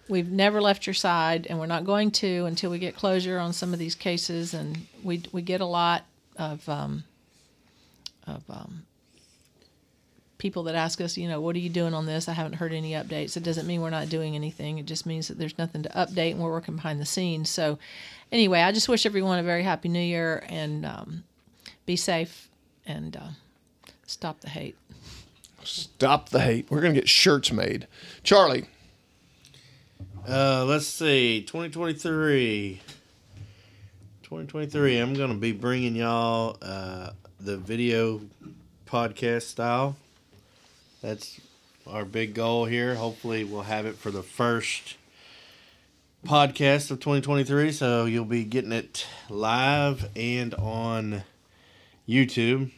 we've never left your side and we're not going to until we get closure on some of these cases. And we, we get a lot of, um, of um, people that ask us, you know, what are you doing on this? I haven't heard any updates. It doesn't mean we're not doing anything. It just means that there's nothing to update and we're working behind the scenes. So, anyway, I just wish everyone a very happy new year and um, be safe and uh, stop the hate. Stop the hate. We're going to get shirts made. Charlie, Uh, let's see, 2023. 2023, I'm going to be bringing y'all uh, the video podcast style. That's our big goal here. Hopefully, we'll have it for the first podcast of 2023. So you'll be getting it live and on YouTube.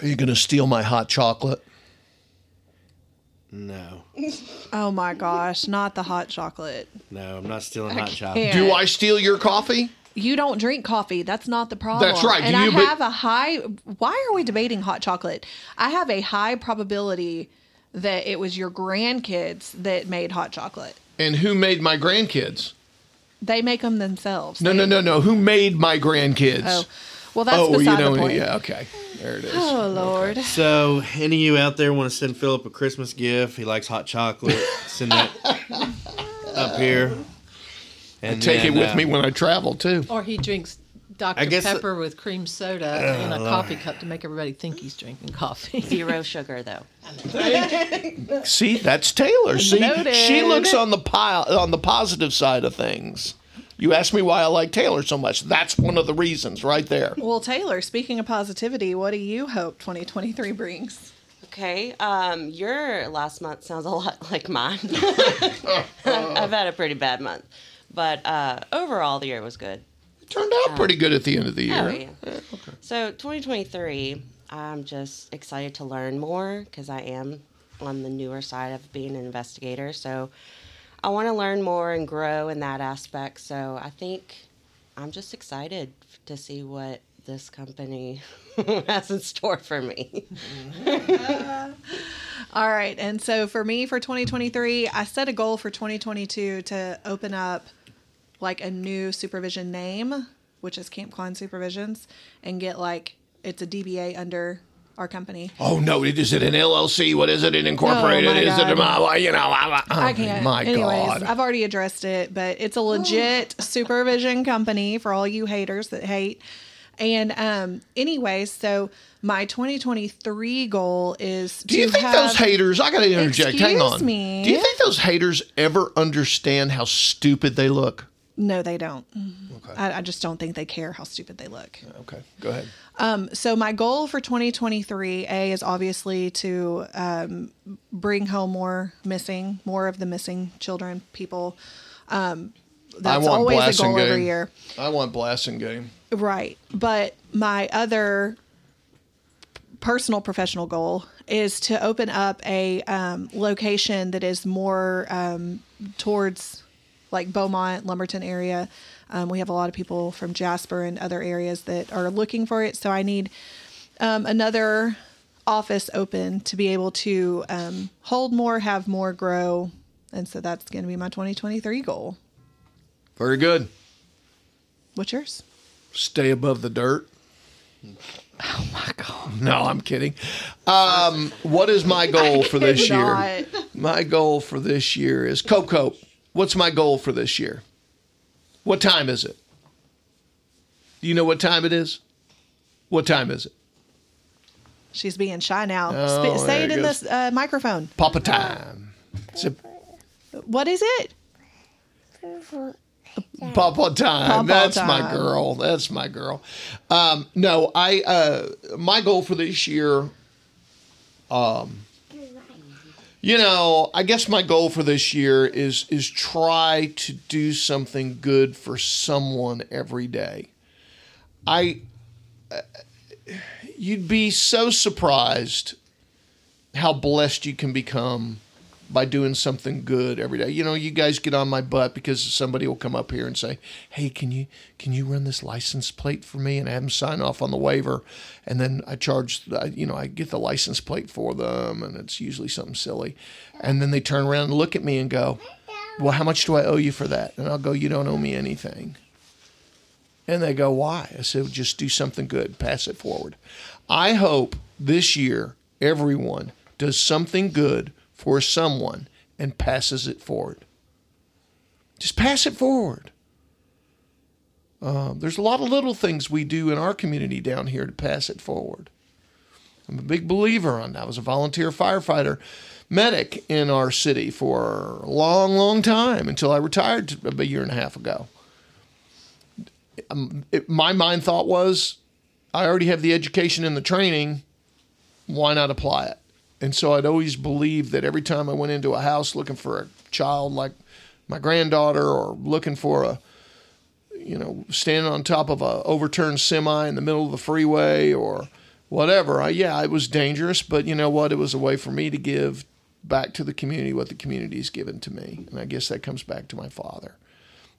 are you going to steal my hot chocolate? No, Oh my gosh, not the hot chocolate. no, I'm not stealing hot chocolate. can't. Do I steal your coffee? You don't drink coffee. That's not the problem. That's right. And Do I you, but- have a high. Why are we debating hot chocolate? I have a high probability that it was your grandkids that made hot chocolate. And who made my grandkids? They make them themselves. No, no, no, no. Who made my grandkids? Oh, well, that's oh, beside you know, the point. yeah, okay. There it is. Oh Lord. So, any of you out there want to send Philip a Christmas gift? He likes hot chocolate. Send that up here. And Take it with uh, me when I travel too. Or he drinks Dr. I guess- Pepper with cream soda in a coffee cup to make everybody think he's drinking coffee. Zero sugar though. See, that's Taylor. See, Noted. she looks on the pile on the positive side of things. You asked me why I like Taylor so much. That's one of the reasons, right there. Well, Taylor, speaking of positivity, what do you hope 2023 brings? Okay. Um, your last month sounds a lot like mine. I've had a pretty bad month, but uh, overall the year was good. It turned out pretty good at the end of the year. Oh, yeah. So 2023, I'm just excited to learn more because I am on the newer side of being an investigator. So I want to learn more and grow in that aspect. So I think I'm just excited to see what this company has in store for me. All right. And so for me for 2023, I set a goal for 2022 to open up like a new supervision name, which is Camp Klein Supervisions, and get like it's a DBA under our company. Oh no! Is it an LLC? What is it? An incorporated? Oh, my is it a God. you know? I, I can't. My Anyways, God! I've already addressed it, but it's a legit supervision company for all you haters that hate. And um, anyways, so my 2023 goal is Do to you think have, those haters? I got to interject. Hang on. me. Do you think those haters ever understand how stupid they look? No, they don't. Okay. I, I just don't think they care how stupid they look. Okay, go ahead. Um, So my goal for 2023, a is obviously to um, bring home more missing, more of the missing children, people. Um, that's want always a goal every year, I want blasting game. right? But my other personal professional goal is to open up a um, location that is more um, towards like Beaumont, Lumberton area. Um, we have a lot of people from Jasper and other areas that are looking for it. So I need um, another office open to be able to um, hold more, have more, grow. And so that's going to be my 2023 goal. Very good. What's yours? Stay above the dirt. Oh my God. No, I'm kidding. Um, what is my goal for this year? My goal for this year is Coco. What's my goal for this year? What time is it? Do you know what time it is? What time is it? She's being shy now. Oh, Sp- say it it in the uh, microphone. Papa time. A What is it? Papa time. Papa That's my girl. That's my girl. Um, no, I uh, my goal for this year. Um, you know, I guess my goal for this year is is try to do something good for someone every day. I uh, you'd be so surprised how blessed you can become by doing something good every day. You know, you guys get on my butt because somebody will come up here and say, "Hey, can you can you run this license plate for me?" and have them sign off on the waiver, and then I charge, you know, I get the license plate for them, and it's usually something silly, and then they turn around and look at me and go, "Well, how much do I owe you for that?" And I'll go, "You don't owe me anything." And they go, Why? I said, Just do something good, pass it forward. I hope this year everyone does something good for someone and passes it forward. Just pass it forward. Um, there's a lot of little things we do in our community down here to pass it forward. I'm a big believer on that. I was a volunteer firefighter medic in our city for a long, long time until I retired a year and a half ago it, my mind thought was, I already have the education and the training. Why not apply it? And so I'd always believed that every time I went into a house looking for a child like my granddaughter or looking for a, you know, standing on top of a overturned semi in the middle of the freeway or whatever. I, yeah, it was dangerous, but you know what? It was a way for me to give back to the community what the community's given to me. And I guess that comes back to my father.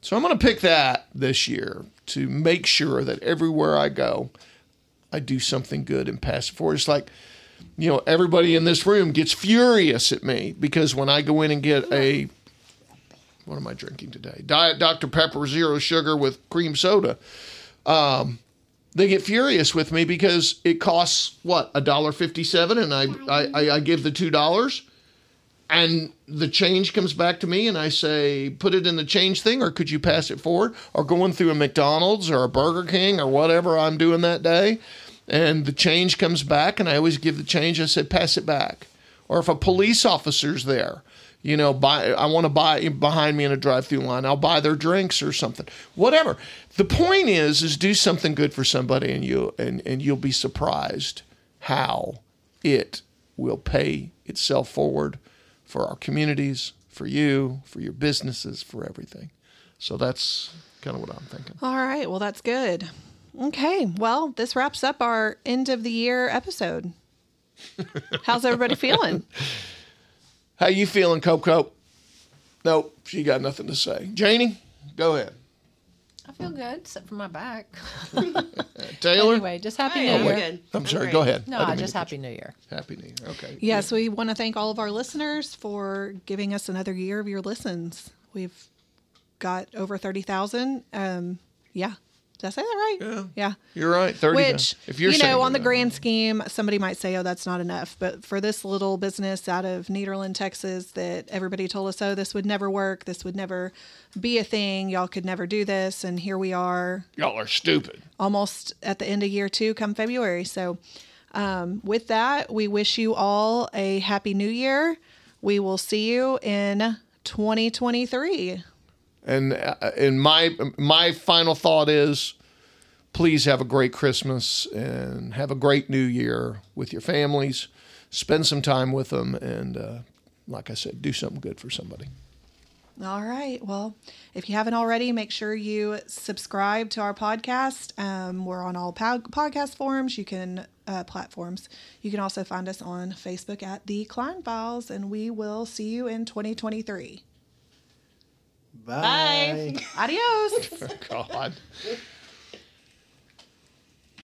So I'm going to pick that this year to make sure that everywhere I go, I do something good and pass it forward. It's like, you know, everybody in this room gets furious at me because when I go in and get a, what am I drinking today? Diet Dr. Pepper Zero Sugar with cream soda. Um, they get furious with me because it costs what a dollar fifty-seven, and I, I I I give the two dollars, and the change comes back to me and I say, put it in the change thing, or could you pass it forward? Or going through a McDonald's or a Burger King or whatever I'm doing that day, and the change comes back, and I always give the change. I said, pass it back. Or if a police officer's there, you know, buy I want to buy behind me in a drive-through line, I'll buy their drinks or something. Whatever. The point is, is do something good for somebody, and you and and you'll be surprised how it will pay itself forward for our communities, for you, for your businesses, for everything. So that's kind of what I'm thinking. All right. Well, that's good. Okay. Well, this wraps up our end of the year episode. How's everybody feeling? How you feeling, Coco? Nope, she got nothing to say. Janie, go ahead. I feel good, except for my back. Taylor, Anyway, just happy Hey, New we're Year. good. I'm sorry. great. Go ahead. I No, didn't mean just to happy New Year. you- Happy New Year. Okay. Yes, we want to thank all of our listeners for giving us another year of your listens. We've got over 30,000. Um, yeah. Did I say that right? Yeah. Yeah. You're right. Thirty. Which, if you're you know, on the grand scheme, somebody might say, oh, that's not enough. But for this little business out of Nederland, Texas, that everybody told us, oh, this would never work. This would never be a thing. Y'all could never do this. And here we are y'all are stupid. almost at the end of year two come February. So, um, with that, we wish you all a happy new year. We will see you in 2023. And uh, and my my final thought is, please have a great Christmas and have a great New Year with your families. Spend some time with them, and uh, like I said, do something good for somebody. All right. Well, if you haven't already, make sure you subscribe to our podcast. Um, we're on all po- podcast forums. You can uh, platforms. You can also find us on Facebook at the Klein Files, and we will see you in 2023. Bye. Adios. God.